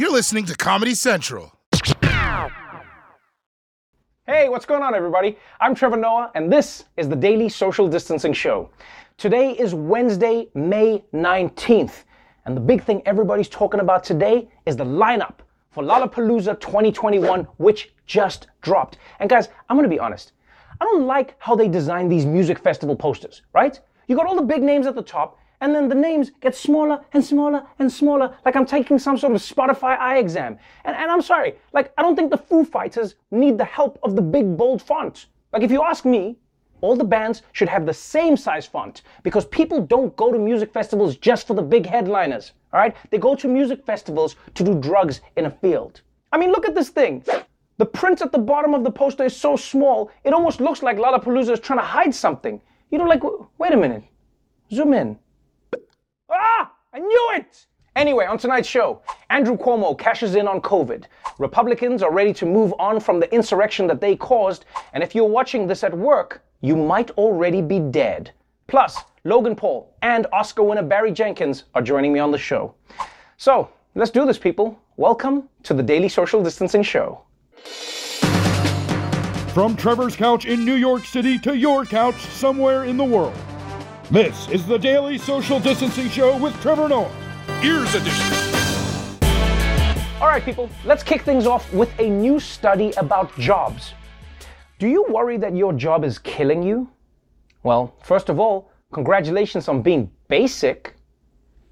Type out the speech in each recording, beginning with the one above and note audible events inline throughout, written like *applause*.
You're listening to Comedy Central. Hey, what's going on, everybody? I'm Trevor Noah, and this is the Daily Social Distancing Show. Today is Wednesday, May 19th, and the big thing everybody's talking about today is the lineup for Lollapalooza 2021, which just dropped. And guys, I'm gonna be honest. I don't like how they design these music festival posters, right? You got all the big names at the top, and then the names get smaller and smaller and smaller, like I'm taking some sort of Spotify eye exam. And, and I'm sorry, like, I don't think the Foo Fighters need the help of the big bold font. Like, if you ask me, all the bands should have the same size font because people don't go to music festivals just for the big headliners, all right? They go to music festivals to do drugs in a field. I mean, look at this thing. The print at the bottom of the poster is so small, it almost looks like Lollapalooza is trying to hide something. You know, like, wait a minute, zoom in. Ah! I knew it! Anyway, on tonight's show, Andrew Cuomo cashes in on COVID. Republicans are ready to move on from the insurrection that they caused, and if you're watching this at work, you might already be dead. Plus, Logan Paul and Oscar winner Barry Jenkins are joining me on the show. So, let's do this, people. Welcome to the Daily Social Distancing Show. From Trevor's couch in New York City to your couch somewhere in the world. This is the Daily Social Distancing Show with Trevor Noah. Ears Edition. All right, people, let's kick things off with a new study about jobs. Do you worry that your job is killing you? Well, first of all, congratulations on being basic.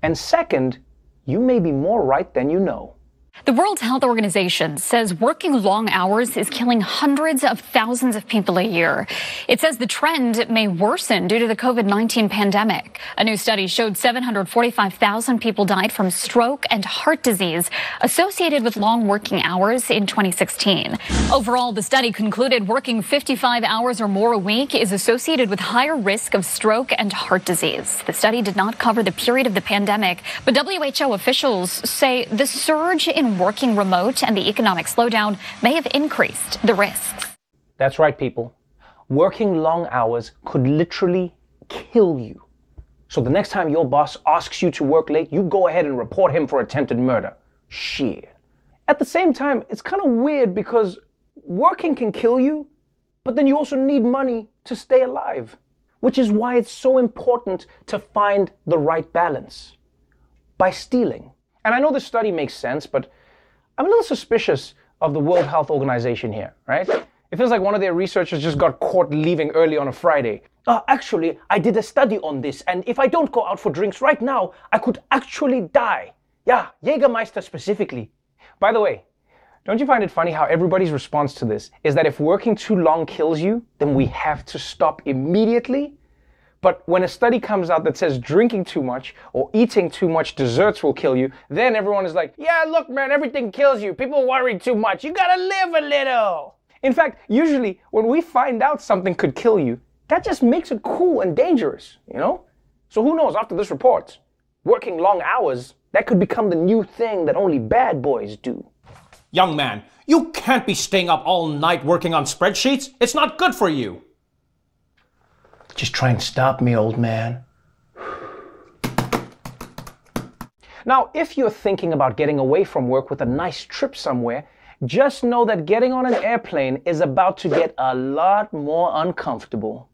And second, you may be more right than you know. The World Health Organization says working long hours is killing hundreds of thousands of people a year. It says the trend may worsen due to the COVID-19 pandemic. A new study showed 745,000 people died from stroke and heart disease associated with long working hours in 2016. Overall, the study concluded working 55 hours or more a week is associated with higher risk of stroke and heart disease. The study did not cover the period of the pandemic, but WHO officials say the surge in working remote and the economic slowdown may have increased the risks. That's right, people. Working long hours could literally kill you. So the next time your boss asks you to work late, you go ahead and report him for attempted murder. Shit. At the same time, it's kind of weird because working can kill you, but then you also need money to stay alive, which is why it's so important to find the right balance by stealing. And I know this study makes sense, but I'm a little suspicious of the World Health Organization here, right? It feels like one of their researchers just got caught leaving early on a Friday. Uh, actually, I did a study on this, and if I don't go out for drinks right now, I could actually die. Yeah, Jägermeister specifically. By the way, don't you find it funny how everybody's response to this is that if working too long kills you, then we have to stop immediately? But when a study comes out that says drinking too much or eating too much desserts will kill you, then everyone is like, yeah, look, man, everything kills you. People worry too much. You gotta live a little. In fact, usually when we find out something could kill you, that just makes it cool and dangerous, you know? So who knows after this report? Working long hours, that could become the new thing that only bad boys do. Young man, you can't be staying up all night working on spreadsheets. It's not good for you. Just try and stop me, old man. Now, if you're thinking about getting away from work with a nice trip somewhere, just know that getting on an airplane is about to get a lot more uncomfortable.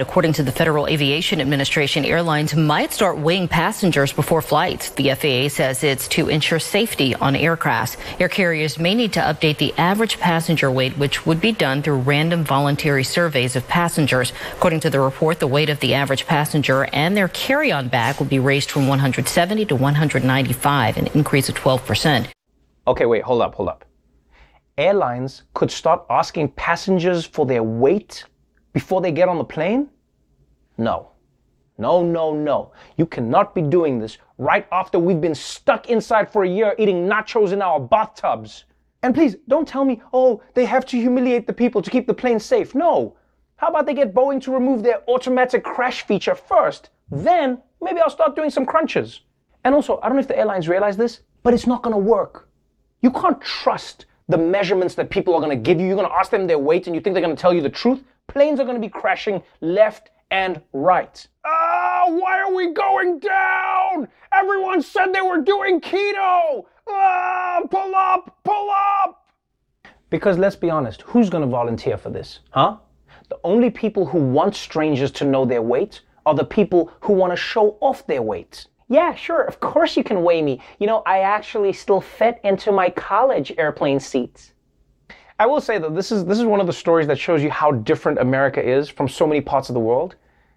According to the Federal Aviation Administration, airlines might start weighing passengers before flights. The FAA says it's to ensure safety on aircrafts. Air carriers may need to update the average passenger weight, which would be done through random voluntary surveys of passengers. According to the report, the weight of the average passenger and their carry-on bag will be raised from 170 to 195, an increase of 12 percent. Okay, wait, hold up, hold up. Airlines could start asking passengers for their weight before they get on the plane? No. No, no, no. You cannot be doing this right after we've been stuck inside for a year eating nachos in our bathtubs. And please, don't tell me, oh, they have to humiliate the people to keep the plane safe. No. How about they get Boeing to remove their automatic crash feature first? Then maybe I'll start doing some crunches. And also, I don't know if the airlines realize this, but it's not going to work. You can't trust the measurements that people are going to give you. You're going to ask them their weight and you think they're going to tell you the truth. Planes are going to be crashing left and right. Ah, why are we going down? Everyone said they were doing keto. Ah, pull up, pull up. Because let's be honest, who's going to volunteer for this? Huh? The only people who want strangers to know their weight are the people who want to show off their weight. Yeah, sure, of course you can weigh me. You know, I actually still fit into my college airplane seats. I will say that this is this is one of the stories that shows you how different America is from so many parts of the world.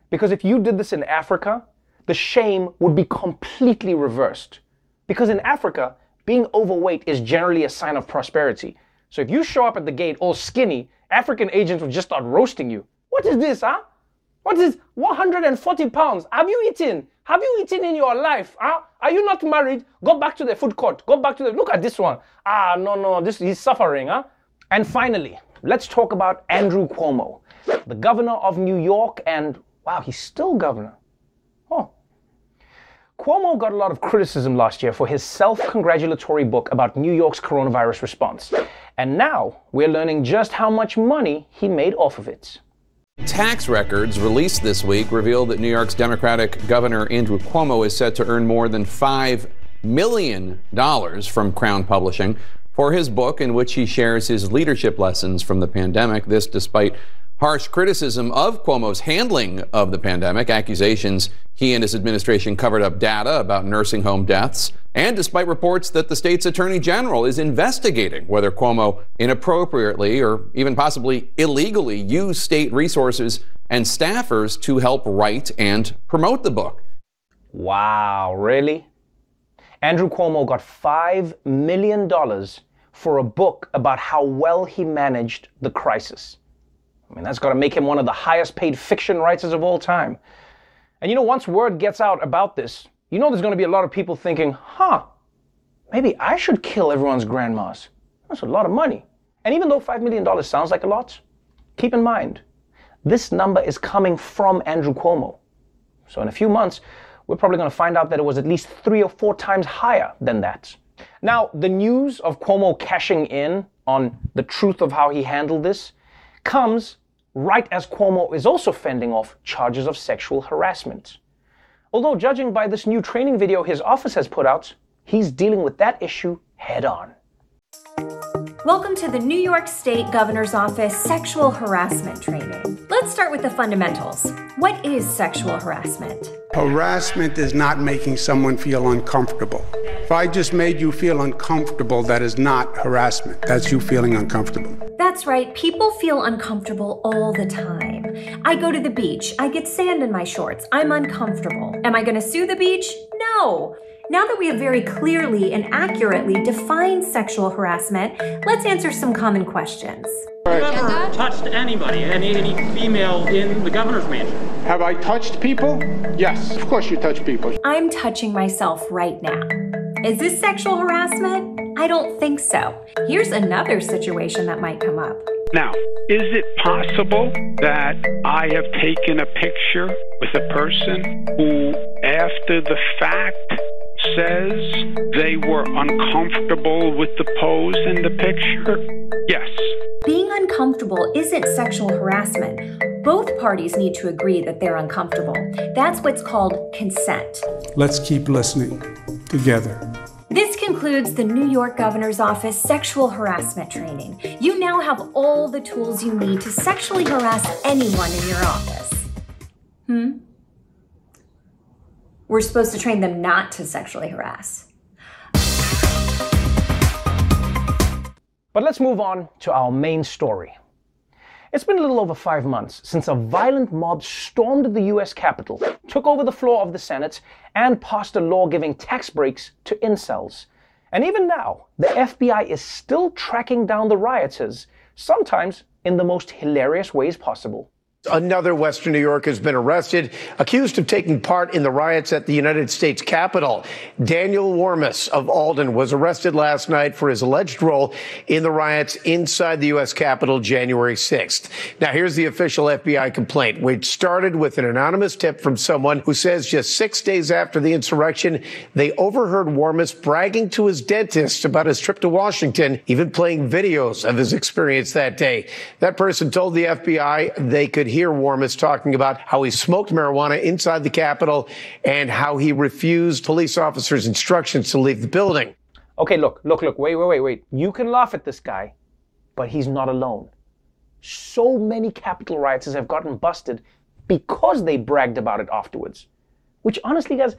Because if you did this in Africa, the shame would be completely reversed. Because in Africa, being overweight is generally a sign of prosperity. So if you show up at the gate all skinny, African agents would just start roasting you. What is this, huh? What is 140 pounds? Have you eaten? Have you eaten in your life? Huh? Are you not married? Go back to the food court. Go back to the. Look at this one. Ah, no, no, this he's suffering, huh? And finally, let's talk about Andrew Cuomo, the governor of New York, and wow, he's still governor. Oh. Cuomo got a lot of criticism last year for his self congratulatory book about New York's coronavirus response. And now we're learning just how much money he made off of it. Tax records released this week reveal that New York's Democratic Governor Andrew Cuomo is set to earn more than $5 million from Crown Publishing for his book, in which he shares his leadership lessons from the pandemic. This despite harsh criticism of Cuomo's handling of the pandemic, accusations he and his administration covered up data about nursing home deaths, and despite reports that the state's attorney general is investigating whether Cuomo inappropriately or even possibly illegally used state resources and staffers to help write and promote the book. Wow, really? Andrew Cuomo got $5 million for a book about how well he managed the crisis. I mean, that's got to make him one of the highest paid fiction writers of all time. And you know, once word gets out about this, you know there's going to be a lot of people thinking, huh, maybe I should kill everyone's grandmas. That's a lot of money. And even though $5 million sounds like a lot, keep in mind, this number is coming from Andrew Cuomo. So in a few months, we're probably going to find out that it was at least three or four times higher than that. Now, the news of Cuomo cashing in on the truth of how he handled this comes right as Cuomo is also fending off charges of sexual harassment. Although, judging by this new training video his office has put out, he's dealing with that issue head on. Welcome to the New York State Governor's Office Sexual Harassment Training. Let's start with the fundamentals. What is sexual harassment? Harassment is not making someone feel uncomfortable. If I just made you feel uncomfortable, that is not harassment. That's you feeling uncomfortable. That's right, people feel uncomfortable all the time. I go to the beach, I get sand in my shorts, I'm uncomfortable. Am I gonna sue the beach? No. Now that we have very clearly and accurately defined sexual harassment, let's answer some common questions. Have you ever touched anybody, any, any female in the governor's mansion? Have I touched people? Yes, of course you touch people. I'm touching myself right now. Is this sexual harassment? I don't think so. Here's another situation that might come up. Now, is it possible that I have taken a picture with a person who, after the fact, says they were uncomfortable with the pose in the picture? Yes. Being uncomfortable isn't sexual harassment. Both parties need to agree that they're uncomfortable. That's what's called consent. Let's keep listening together. This concludes the New York Governor's Office sexual harassment training. You now have all the tools you need to sexually harass anyone in your office. Hmm? We're supposed to train them not to sexually harass. But let's move on to our main story. It's been a little over five months since a violent mob stormed the US Capitol, took over the floor of the Senate, and passed a law giving tax breaks to incels. And even now, the FBI is still tracking down the rioters, sometimes in the most hilarious ways possible. Another Western New Yorker has been arrested, accused of taking part in the riots at the United States Capitol. Daniel Warmus of Alden was arrested last night for his alleged role in the riots inside the U.S. Capitol January 6th. Now, here's the official FBI complaint, which started with an anonymous tip from someone who says just six days after the insurrection, they overheard Warmus bragging to his dentist about his trip to Washington, even playing videos of his experience that day. That person told the FBI they could hear Warmus talking about how he smoked marijuana inside the Capitol and how he refused police officers' instructions to leave the building. Okay, look, look, look, wait, wait, wait, wait. You can laugh at this guy, but he's not alone. So many Capitol rioters have gotten busted because they bragged about it afterwards. Which honestly, guys,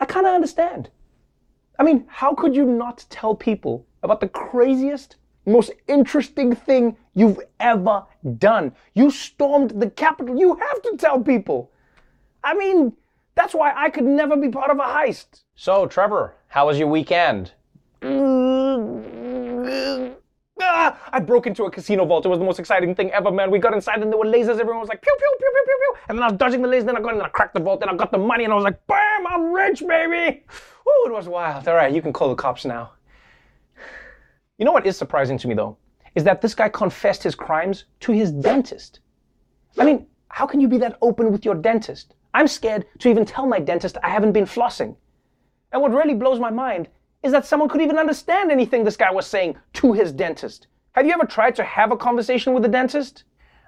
I kind of understand. I mean, how could you not tell people about the craziest, most interesting thing you've ever done? You stormed the Capitol. You have to tell people. I mean, that's why I could never be part of a heist. So, Trevor, how was your weekend? Ah, I broke into a casino vault. It was the most exciting thing ever, man. We got inside and there were lasers. Everyone was like, pew, pew, pew, pew, pew, pew. And then I was dodging the lasers. Then I got in and I cracked the vault. Then I got the money and I was like, bam, I'm rich, baby. Ooh, it was wild. All right, you can call the cops now. You know what is surprising to me, though? Is that this guy confessed his crimes to his dentist. I mean, how can you be that open with your dentist? I'm scared to even tell my dentist I haven't been flossing. And what really blows my mind is that someone could even understand anything this guy was saying to his dentist. Have you ever tried to have a conversation with a dentist?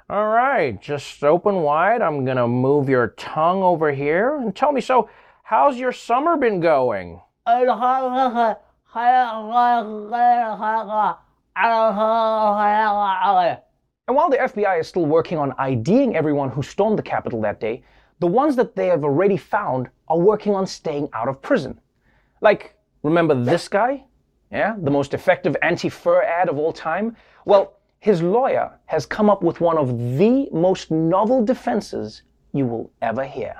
All right, just open wide. I'm gonna move your tongue over here and tell me so. How's your summer been going? *laughs* And while the FBI is still working on IDing everyone who stormed the Capitol that day, the ones that they have already found are working on staying out of prison. Like, remember this guy? Yeah, the most effective anti fur ad of all time? Well, his lawyer has come up with one of the most novel defenses you will ever hear.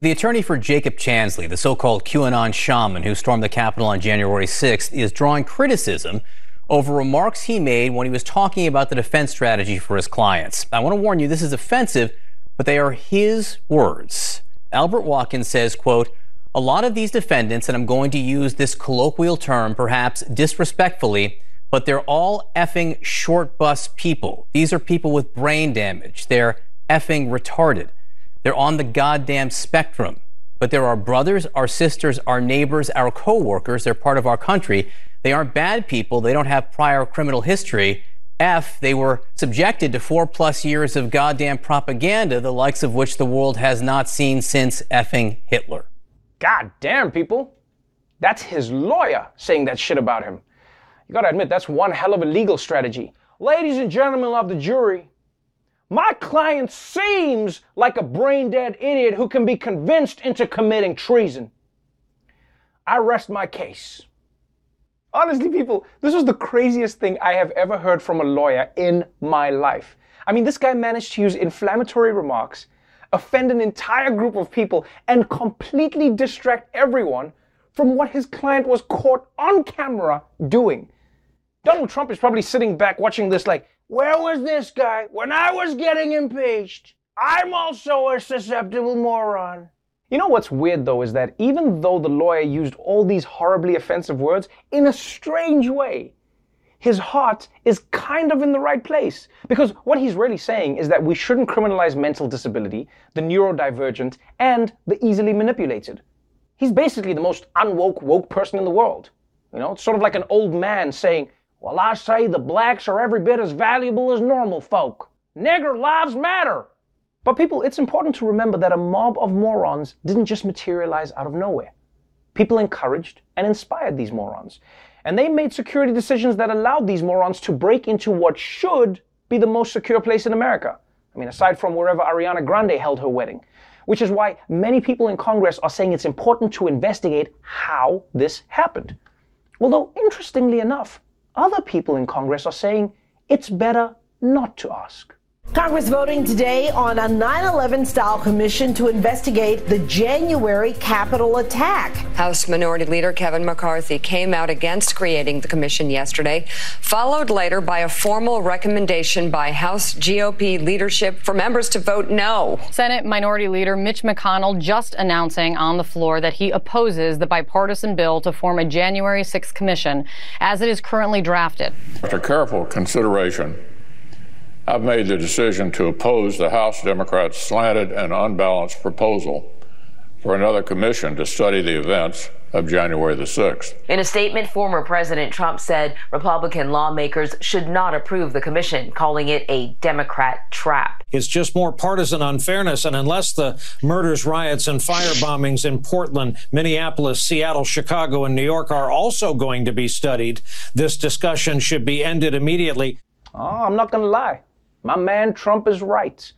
The attorney for Jacob Chansley, the so called QAnon shaman who stormed the Capitol on January 6th, is drawing criticism over remarks he made when he was talking about the defense strategy for his clients. I want to warn you, this is offensive, but they are his words. Albert Watkins says, quote, a lot of these defendants, and I'm going to use this colloquial term perhaps disrespectfully, but they're all effing short bus people. These are people with brain damage. They're effing retarded. They're on the goddamn spectrum. But they're our brothers, our sisters, our neighbors, our coworkers. They're part of our country. They aren't bad people. They don't have prior criminal history. F, they were subjected to four plus years of goddamn propaganda, the likes of which the world has not seen since effing Hitler. Goddamn, people. That's his lawyer saying that shit about him. You gotta admit, that's one hell of a legal strategy. Ladies and gentlemen of the jury, my client seems like a brain dead idiot who can be convinced into committing treason. I rest my case. Honestly, people, this was the craziest thing I have ever heard from a lawyer in my life. I mean, this guy managed to use inflammatory remarks, offend an entire group of people, and completely distract everyone from what his client was caught on camera doing. Donald Trump is probably sitting back watching this like, where was this guy when I was getting impeached? I'm also a susceptible moron. You know what's weird though is that even though the lawyer used all these horribly offensive words, in a strange way, his heart is kind of in the right place. Because what he's really saying is that we shouldn't criminalize mental disability, the neurodivergent, and the easily manipulated. He's basically the most unwoke, woke person in the world. You know, it's sort of like an old man saying, Well, I say the blacks are every bit as valuable as normal folk. Nigger lives matter. But people, it's important to remember that a mob of morons didn't just materialize out of nowhere. People encouraged and inspired these morons. And they made security decisions that allowed these morons to break into what should be the most secure place in America. I mean, aside from wherever Ariana Grande held her wedding. Which is why many people in Congress are saying it's important to investigate how this happened. Although, interestingly enough, other people in Congress are saying it's better not to ask. Congress voting today on a 9 11 style commission to investigate the January Capitol attack. House Minority Leader Kevin McCarthy came out against creating the commission yesterday, followed later by a formal recommendation by House GOP leadership for members to vote no. Senate Minority Leader Mitch McConnell just announcing on the floor that he opposes the bipartisan bill to form a January 6th commission as it is currently drafted. After careful consideration, I've made the decision to oppose the House Democrats' slanted and unbalanced proposal for another commission to study the events of January the 6th. In a statement, former President Trump said Republican lawmakers should not approve the commission, calling it a Democrat trap. It's just more partisan unfairness, and unless the murders, riots, and fire bombings in Portland, Minneapolis, Seattle, Chicago, and New York are also going to be studied, this discussion should be ended immediately. Oh, I'm not going to lie. My man Trump is right.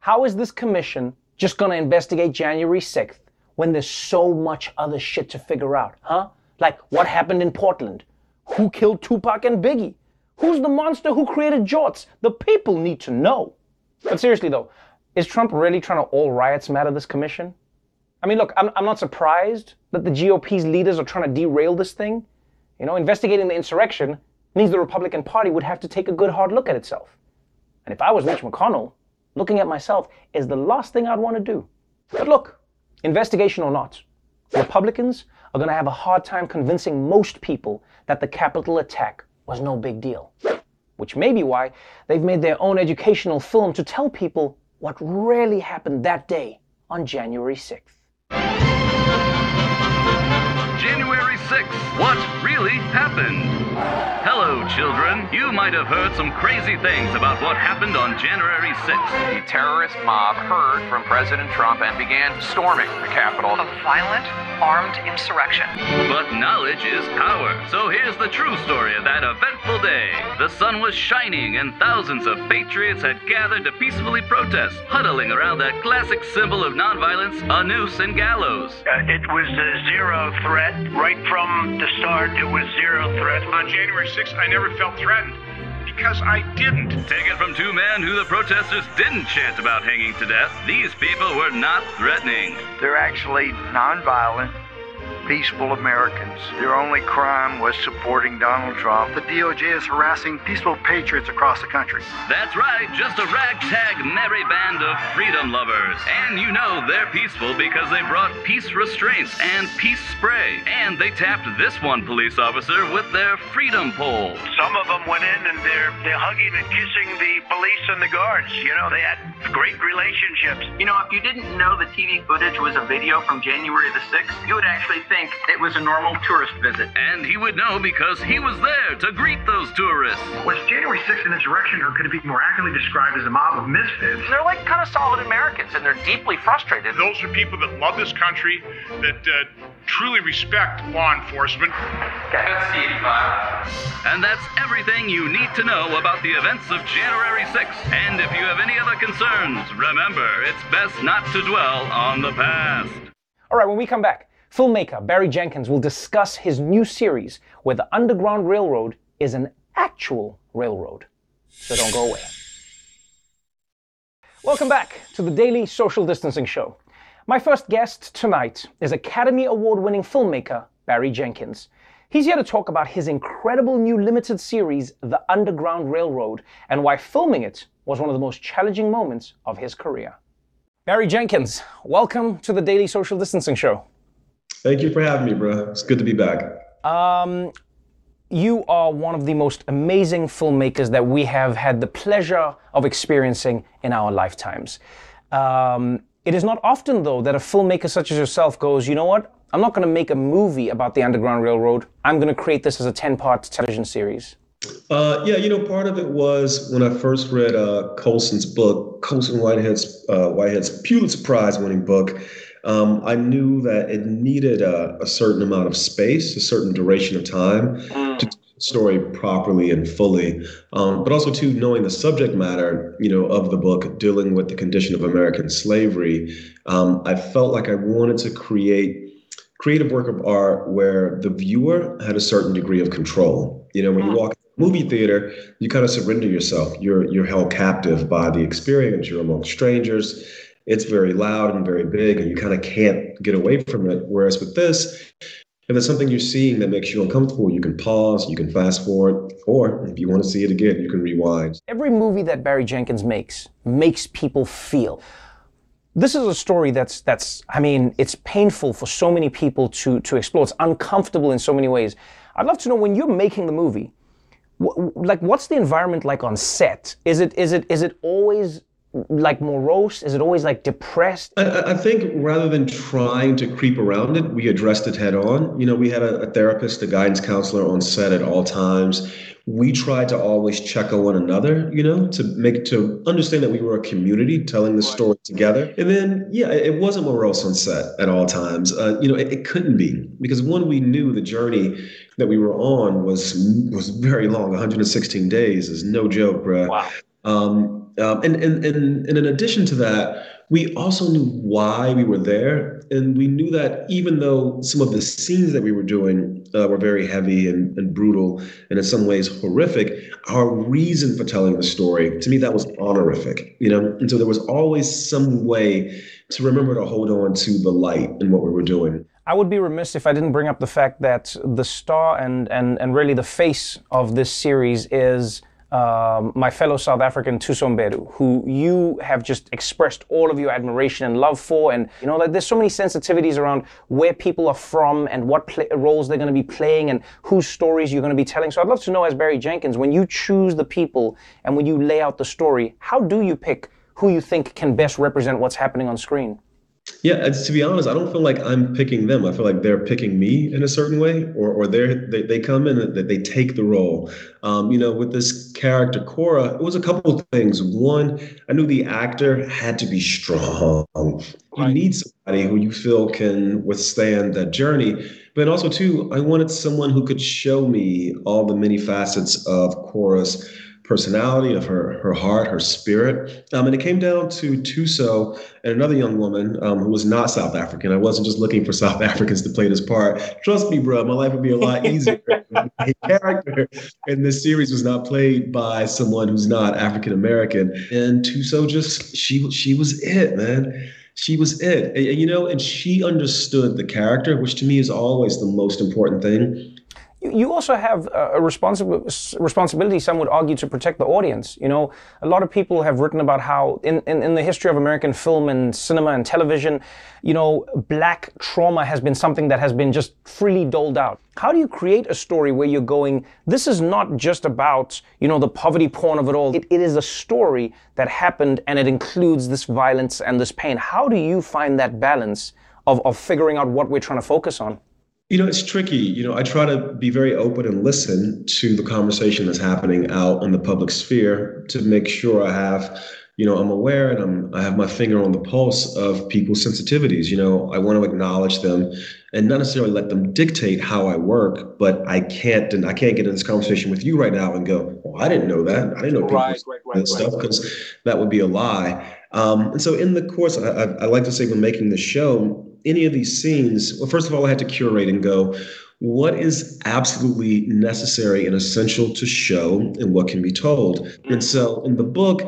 How is this commission just going to investigate January 6th when there's so much other shit to figure out, huh? Like what happened in Portland? Who killed Tupac and Biggie? Who's the monster who created jorts? The people need to know. But seriously though, is Trump really trying to all riots matter this commission? I mean, look, I'm, I'm not surprised that the GOP's leaders are trying to derail this thing. You know, investigating the insurrection means the Republican Party would have to take a good hard look at itself. And if I was Mitch McConnell, looking at myself is the last thing I'd want to do. But look, investigation or not, Republicans are going to have a hard time convincing most people that the Capitol attack was no big deal. Which may be why they've made their own educational film to tell people what really happened that day on January 6th. January 6th. What really happened? Hello, children. You might have heard some crazy things about what happened on January 6th. The terrorist mob heard from President Trump and began storming the Capitol. A violent, armed insurrection. But knowledge is power. So here's the true story of that eventful day. The sun was shining and thousands of patriots had gathered to peacefully protest, huddling around that classic symbol of nonviolence, a noose and gallows. Uh, it was a zero threat. Right from the start, it was zero threat. On January 6th, I never felt threatened because I didn't. Take it from two men who the protesters didn't chant about hanging to death. These people were not threatening. They're actually nonviolent, peaceful Americans. Their only crime was supporting Donald Trump. The DOJ is harassing peaceful patriots across the country. That's right, just a ragtag merry band of freedom lovers. And you know they're peaceful because they brought peace restraints and peace spray. And they tapped this one police officer with their freedom pole. Some of them went in and they're they're hugging and kissing the police and the guards. You know, they had great relationships. You know, if you didn't know the TV footage was a video from January the 6th, you would actually think it was a normal tourist visit. And he would know because he was there to greet those tourists. Was January 6th an insurrection, or could it be more accurately described as a mob of misfits? They're like kind of solid Americans, and they're deeply frustrated. Those are people that love this country, that uh, truly respect law enforcement. And that's everything you need to know about the events of January 6th. And if you have any other concerns, remember, it's best not to dwell on the past. All right, when we come back, filmmaker Barry Jenkins will discuss his new series where the Underground Railroad is an actual railroad. So don't go away. Welcome back to the Daily Social Distancing Show. My first guest tonight is Academy Award winning filmmaker Barry Jenkins. He's here to talk about his incredible new limited series, The Underground Railroad, and why filming it was one of the most challenging moments of his career. Barry Jenkins, welcome to the Daily Social Distancing Show. Thank you for having me, bro. It's good to be back. Um, you are one of the most amazing filmmakers that we have had the pleasure of experiencing in our lifetimes. Um, it is not often, though, that a filmmaker such as yourself goes, you know what? I'm not going to make a movie about the Underground Railroad. I'm going to create this as a 10 part television series. Uh, yeah, you know, part of it was when I first read uh, Colson's book, Colson Whitehead's, uh, Whitehead's Pulitzer Prize winning book. Um, I knew that it needed a, a, certain amount of space, a certain duration of time to tell the story properly and fully. Um, but also, too, knowing the subject matter, you know, of the book, dealing with the condition of American slavery, um, I felt like I wanted to create creative work of art where the viewer had a certain degree of control. You know, when you walk into a movie theater, you kind of surrender yourself. You're you're held captive by the experience. You're among strangers. It's very loud and very big, and you kind of can't get away from it. Whereas with this, if it's something you're seeing that makes you uncomfortable, you can pause, you can fast forward, or if you want to see it again, you can rewind. Every movie that Barry Jenkins makes makes people feel. This is a story that's that's I mean, it's painful for so many people to to explore. It's uncomfortable in so many ways. I'd love to know when you're making the movie, like what's the environment like on set? Is it is it is it always like morose? Is it always like depressed? I, I, think rather than trying to creep around it, we addressed it head on. You know, we had a, a therapist, a guidance counselor on set at all times. We tried to always check on one another, you know, to make to understand that we were a community telling the story together. And then, yeah, it wasn't morose on set at all times. Uh, you know, it, it couldn't be because when we knew the journey that we were on was was very long. 116 days is no joke, bro. Wow. Um, um, and, and, and, and in addition to that, we also knew why we were there. And we knew that even though some of the scenes that we were doing uh, were very heavy and, and brutal and in some ways horrific, our reason for telling the story, to me, that was honorific, you know? And so there was always some way to remember to hold on to the light in what we were doing. I would be remiss if I didn't bring up the fact that the star and, and, and really the face of this series is um, my fellow South African Mbedu, who you have just expressed all of your admiration and love for. And, you know, like there's so many sensitivities around where people are from and what roles they're going to be playing and whose stories you're going to be telling. So I'd love to know, as Barry Jenkins, when you choose the people and when you lay out the story, how do you pick who you think can best represent what's happening on screen? Yeah, to be honest, I don't feel like I'm picking them. I feel like they're picking me in a certain way, or or they they they come in and they take the role. Um, you know, with this character Cora, it was a couple of things. One, I knew the actor had to be strong. You need somebody who you feel can withstand that journey. But also, too, I wanted someone who could show me all the many facets of Cora's personality, of her her heart, her spirit. Um, and it came down to Thuso and another young woman um, who was not South African. I wasn't just looking for *laughs* South Africans to play this part. Trust me, bro, my life would be a lot easier. *laughs* character in this series was not played by someone who's not African American, and Thuso just she she was it, man she was it. And, you know, and she understood the character, which to me is always the most important thing you also have a responsibility, some would argue, to protect the audience. You know, a lot of people have written about how, in, in, in, the history of American film and cinema and television, you know, black trauma has been something that has been just freely doled out. How do you create a story where you're going, this is not just about, you know, the poverty porn of it all. it, it is a story that happened and it includes this violence and this pain. How do you find that balance of, of figuring out what we're trying to focus on? You know, it's tricky. You know, I try to be very open and listen to the conversation that's happening out in the public sphere to make sure I have, you know, I'm aware and I'm I have my finger on the pulse of people's sensitivities. You know, I want to acknowledge them and not necessarily let them dictate how I work, but I can't and I can't get in this conversation with you right now and go, "Well, I didn't know that. I didn't know people right, right, right, this stuff," because that would be a lie. Um, and so, in the course, I, I, I like to say when making the show, any of these scenes, well, first of all, I had to curate and go, what is absolutely necessary and essential to show and what can be told. And so in the book,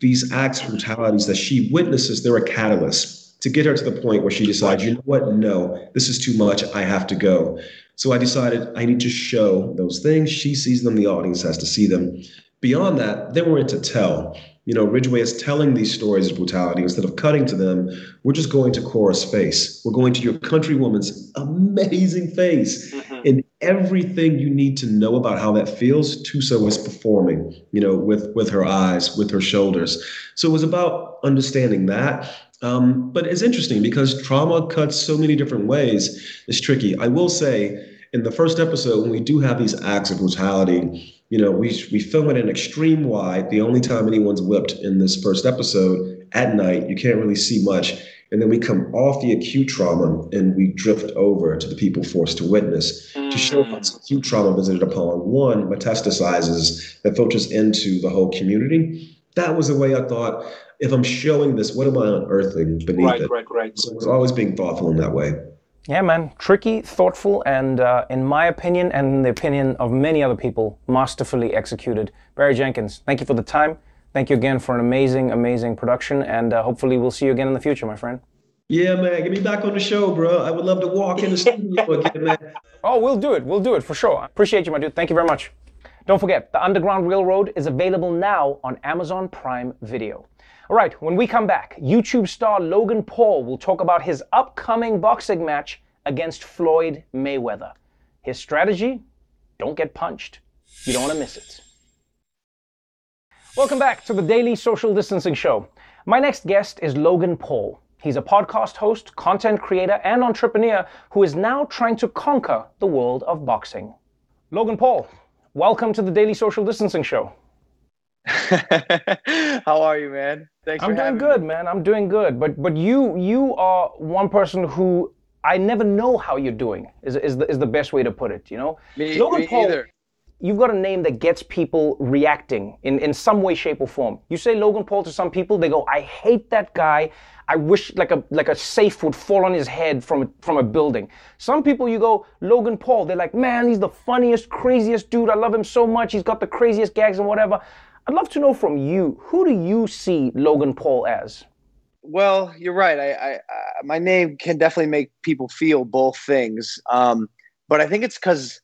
these acts of brutalities that she witnesses, they're a catalyst to get her to the point where she decides, you know what, no, this is too much, I have to go. So I decided I need to show those things. She sees them, the audience has to see them. Beyond that, then we're into tell you know, Ridgeway is telling these stories of brutality instead of cutting to them. We're just going to Cora's face. We're going to your countrywoman's amazing face. Mm-hmm. And everything you need to know about how that feels, Thuso is performing, you know, with with her eyes, with her shoulders. So it was about understanding that. Um, but it's interesting because trauma cuts so many different ways. It's tricky. I will say, in the first episode, when we do have these acts of brutality, you know, we we film it in extreme wide. The only time anyone's whipped in this first episode at night, you can't really see much. And then we come off the acute trauma and we drift over to the people forced to witness mm. to show how acute trauma visited upon one metastasizes that filters into the whole community. That was the way I thought. If I'm showing this, what am I unearthing beneath right, it? Right, right, right. So it was always being thoughtful in that way. Yeah, man. Tricky, thoughtful, and uh, in my opinion, and in the opinion of many other people, masterfully executed. Barry Jenkins, thank you for the time. Thank you again for an amazing, amazing production, and uh, hopefully we'll see you again in the future, my friend. Yeah, man. Get me back on the show, bro. I would love to walk in the studio again, man. *laughs* Oh, we'll do it. We'll do it for sure. Appreciate you, my dude. Thank you very much. Don't forget, The Underground Railroad is available now on Amazon Prime Video. All right, when we come back, YouTube star Logan Paul will talk about his upcoming boxing match against Floyd Mayweather. His strategy? Don't get punched. You don't want to miss it. Welcome back to the Daily Social Distancing Show. My next guest is Logan Paul. He's a podcast host, content creator, and entrepreneur who is now trying to conquer the world of boxing. Logan Paul, welcome to the Daily Social Distancing Show. *laughs* How are you, man? Thanks I'm doing good, me. man. I'm doing good. But but you you are one person who I never know how you're doing. Is is the, is the best way to put it. You know, Me- Logan me Paul. either. You've got a name that gets people reacting in, in some way, shape, or form. You say Logan Paul to some people, they go, "I hate that guy. I wish like a like a safe would fall on his head from from a building." Some people, you go Logan Paul, they're like, "Man, he's the funniest, craziest dude. I love him so much. He's got the craziest gags and whatever." I'd love to know from you, who do you see Logan Paul as? Well, you're right. I, I, I my name can definitely make people feel both things. Um, but I think it's because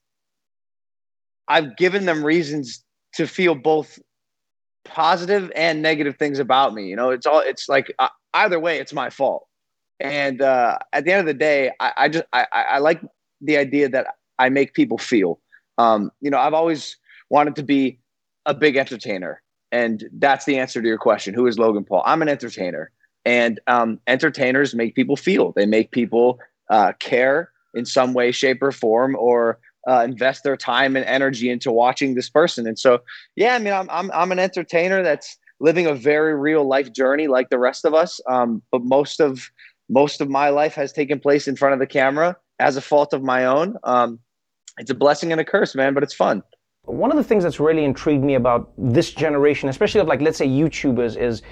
I've given them reasons to feel both positive and negative things about me. You know, it's all it's like uh, either way, it's my fault. And uh, at the end of the day, I, I just I, I I like the idea that I make people feel. Um, you know, I've always wanted to be a big entertainer, and that's the answer to your question. Who is Logan Paul? I'm an entertainer, and um, entertainers make people feel. They make people uh, care in some way, shape, or form, or uh, invest their time and energy into watching this person. And so, yeah, I mean, I'm I'm I'm an entertainer that's living a very real life journey like the rest of us. Um, but most of most of my life has taken place in front of the camera as a fault of my own. Um, it's a blessing and a curse, man, but it's fun. One of the things that's really intrigued me about this generation, especially of like, let's say YouTubers, is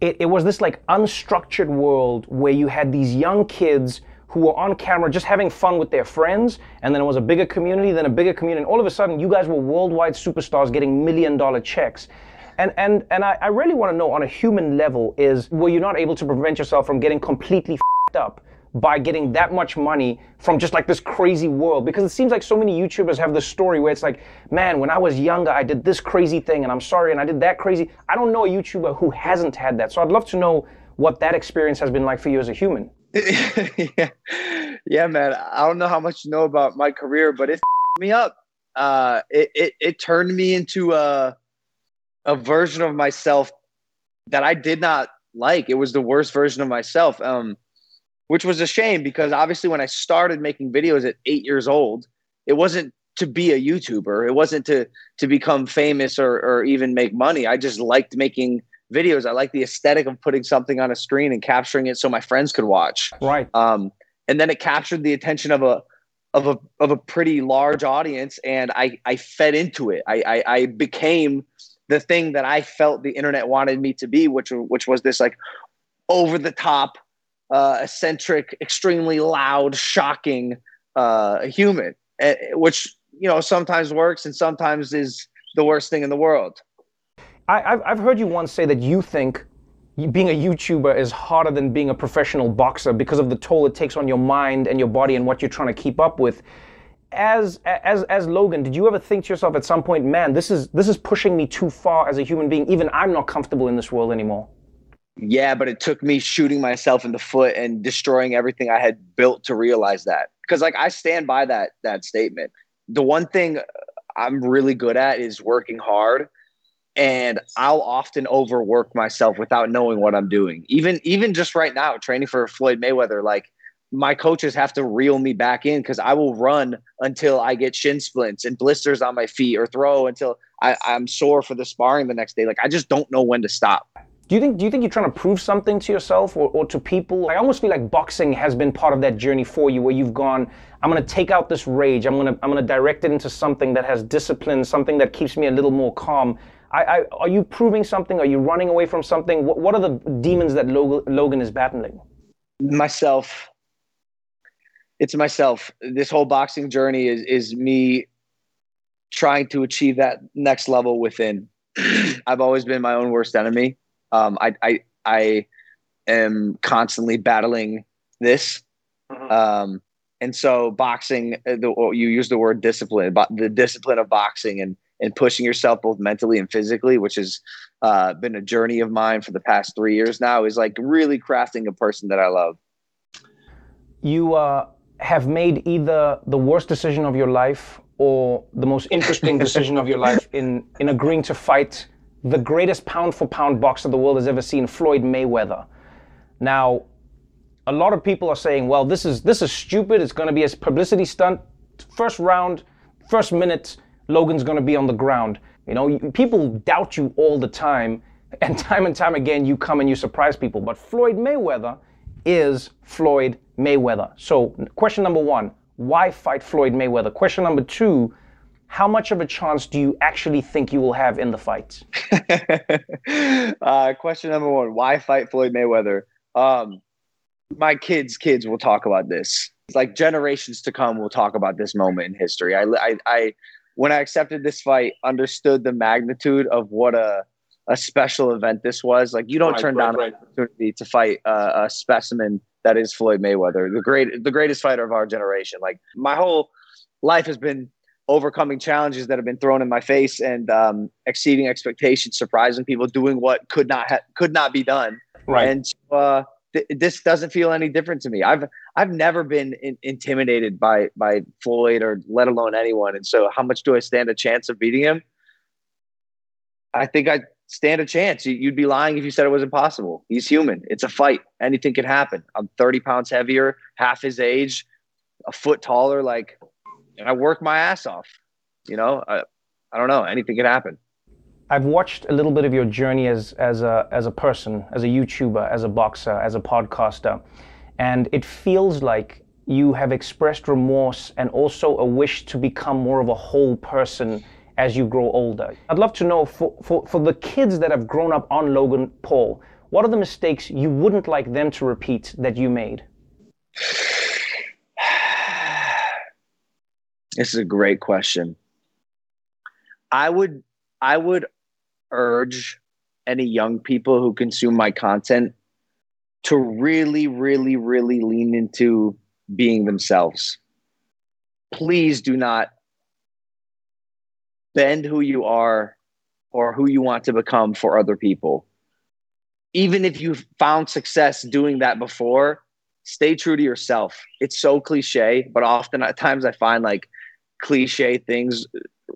it, it was this like unstructured world where you had these young kids who were on camera just having fun with their friends, and then it was a bigger community, then a bigger community, and all of a sudden you guys were worldwide superstars getting million dollar checks. And and and I, I really want to know on a human level is were you not able to prevent yourself from getting completely up by getting that much money from just like this crazy world because it seems like so many YouTubers have this story where it's like, man, when I was younger, I did this crazy thing and I'm sorry and I did that crazy. I don't know a YouTuber who hasn't had that. So I'd love to know what that experience has been like for you as a human. *laughs* yeah. yeah, man. I don't know how much you know about my career, but it me up. Uh, it, it it turned me into a a version of myself that I did not like. It was the worst version of myself. Um, which was a shame because obviously when I started making videos at eight years old, it wasn't to be a YouTuber. It wasn't to to become famous or or even make money. I just liked making videos. I liked the aesthetic of putting something on a screen and capturing it so my friends could watch. Right. Um, and then it captured the attention of a of a of a pretty large audience, and I I fed into it. I I, I became the thing that I felt the internet wanted me to be, which which was this like over the top, uh, eccentric, extremely loud, shocking uh, human, eh, which you know sometimes works and sometimes is the worst thing in the world. I, I've, I've heard you once say that you think being a YouTuber is harder than being a professional boxer because of the toll it takes on your mind and your body and what you're trying to keep up with. As as as Logan, did you ever think to yourself at some point, man, this is this is pushing me too far as a human being. Even I'm not comfortable in this world anymore. Yeah, but it took me shooting myself in the foot and destroying everything I had built to realize that. Because like I stand by that that statement. The one thing I'm really good at is working hard and I'll often overwork myself without knowing what I'm doing. Even even just right now training for Floyd Mayweather like my coaches have to reel me back in because I will run until I get shin splints and blisters on my feet or throw until I, I'm sore for the sparring the next day. Like I just don't know when to stop. Do you think do you think you're trying to prove something to yourself or, or to people? I almost feel like boxing has been part of that journey for you where you've gone, I'm gonna take out this rage, I'm gonna I'm gonna direct it into something that has discipline, something that keeps me a little more calm. I, I, are you proving something? Are you running away from something? What, what are the demons that Logan, Logan is battling? myself it's myself this whole boxing journey is is me trying to achieve that next level within *clears throat* i've always been my own worst enemy um i i i am constantly battling this. Um and so boxing uh, the, you use the word discipline but the discipline of boxing and and pushing yourself both mentally and physically which has uh, been a journey of mine for the past three years now is like really crafting a person that i love. You uh, have made either the worst decision of your life or the most interesting *laughs* decision of your life in, in agreeing to fight the greatest pound for pound boxer the world has ever seen, Floyd Mayweather. Now, a lot of people are saying, well, this is this is stupid. It's going to be a publicity stunt. First round, first minute, Logan's going to be on the ground. You know, people doubt you all the time, *laughs* and time and time again, you come and you surprise people. But Floyd Mayweather is Floyd Mayweather. So, question number one why fight Floyd Mayweather? Question number two how much of a chance do you actually think you will have in the fight? *laughs* uh, question number one why fight Floyd Mayweather? Um, my kids' kids will talk about this. It's like generations to come will talk about this moment in history. I, I, I when I accepted this fight, understood the magnitude of what a a special event this was. Like you don't right, turn right, down right. an opportunity to fight uh, a specimen that is Floyd Mayweather, the great, the greatest fighter of our generation. Like my whole life has been overcoming challenges that have been thrown in my face and um, exceeding expectations, surprising people, doing what could not ha- could not be done. Right. And uh, th- this doesn't feel any different to me. I've I've never been in- intimidated by by Floyd or let alone anyone. And so, how much do I stand a chance of beating him? I think I stand a chance. You'd be lying if you said it was impossible. He's human. It's a fight. Anything can happen. I'm 30 pounds heavier, half his age, a foot taller. Like, I work my ass off. You know, I, I don't know. Anything can happen. I've watched a little bit of your journey as as a as a person, as a YouTuber, as a boxer, as a podcaster, and it feels like you have expressed remorse and also a wish to become more of a whole person as you grow older. I'd love to know for, for, for the kids that have grown up on Logan Paul, what are the mistakes you wouldn't like them to repeat that you made? This is a great question. I would I would urge any young people who consume my content to really really really lean into being themselves. Please do not bend who you are or who you want to become for other people. Even if you've found success doing that before, stay true to yourself. It's so cliche, but often at times I find like cliche things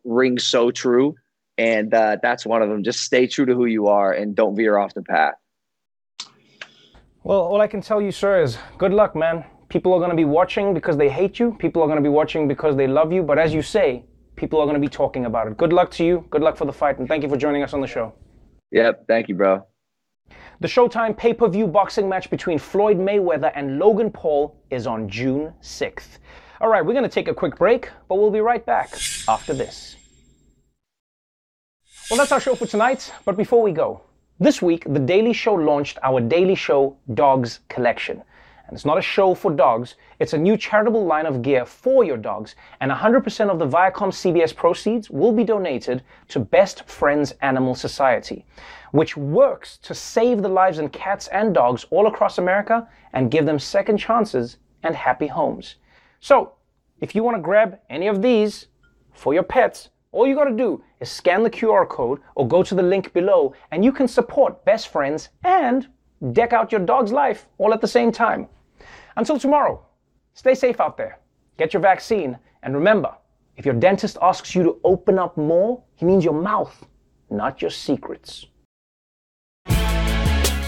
ring so true. And uh, that's one of them. Just stay true to who you are and don't veer off the path. Well, all I can tell you, sir, is good luck, man. People are going to be watching because they hate you. People are going to be watching because they love you. But as you say, people are going to be talking about it. Good luck to you. Good luck for the fight. And thank you for joining us on the show. Yep. Thank you, bro. The Showtime pay per view boxing match between Floyd Mayweather and Logan Paul is on June 6th. All right, we're going to take a quick break, but we'll be right back after this. Well, that's our show for tonight. But before we go, this week, The Daily Show launched our Daily Show Dogs Collection. And it's not a show for dogs, it's a new charitable line of gear for your dogs. And 100% of the Viacom CBS proceeds will be donated to Best Friends Animal Society, which works to save the lives of cats and dogs all across America and give them second chances and happy homes. So, if you want to grab any of these for your pets, all you got to do is scan the QR code or go to the link below and you can support Best Friends and deck out your dog's life all at the same time. Until tomorrow, stay safe out there, get your vaccine, and remember if your dentist asks you to open up more, he means your mouth, not your secrets.